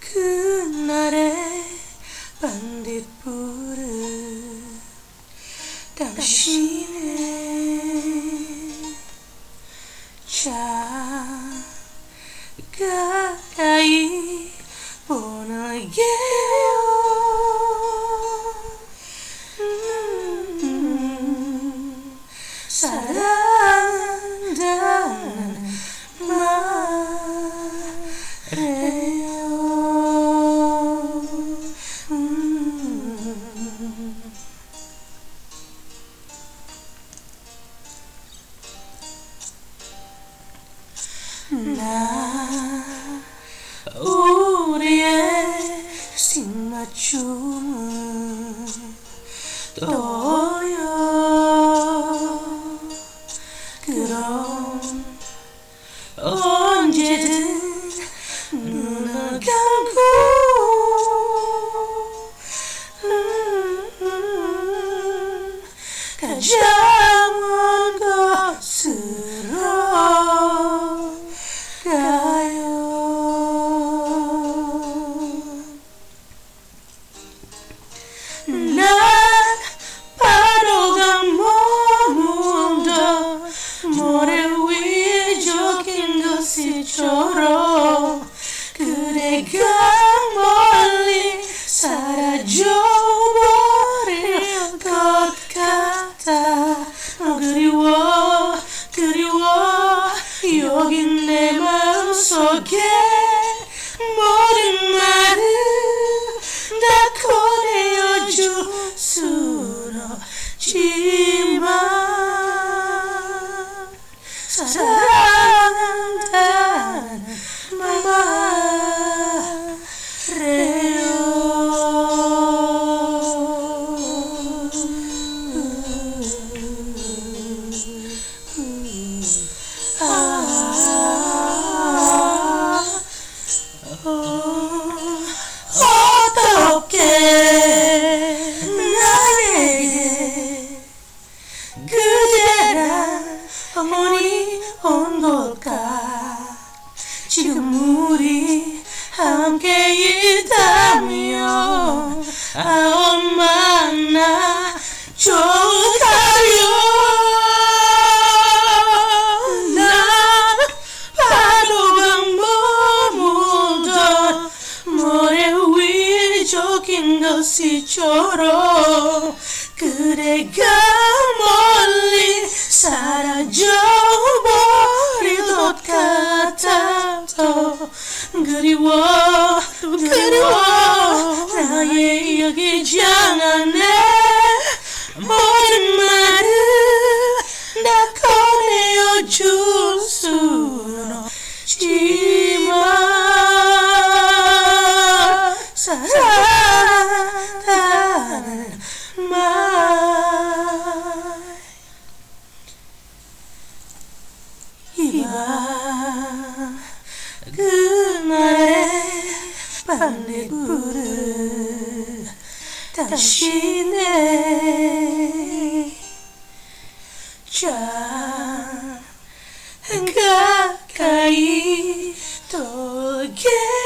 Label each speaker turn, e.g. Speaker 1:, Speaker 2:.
Speaker 1: 그날의 반딧불을 당신의 자 가까이 보내게요. 음, 사랑한다 우리의 싱맞춤은 떠 사라져버릴 것 같아. 어, 그리워 그리워. 여기 지금 우리 함께 있다면 아 얼마나 좋을까요. 난 파도가 머무던 모래 위에 적힌 것이처럼 그대가 멀리 사라져버릴 것 같아서 그리워 그리워. 나의 여기 장안에 모든 말을 다 꺼내어줄 수는 없지만 사랑하는 말. 이밤 生まれパネブル。出しね。じゃがかいとげ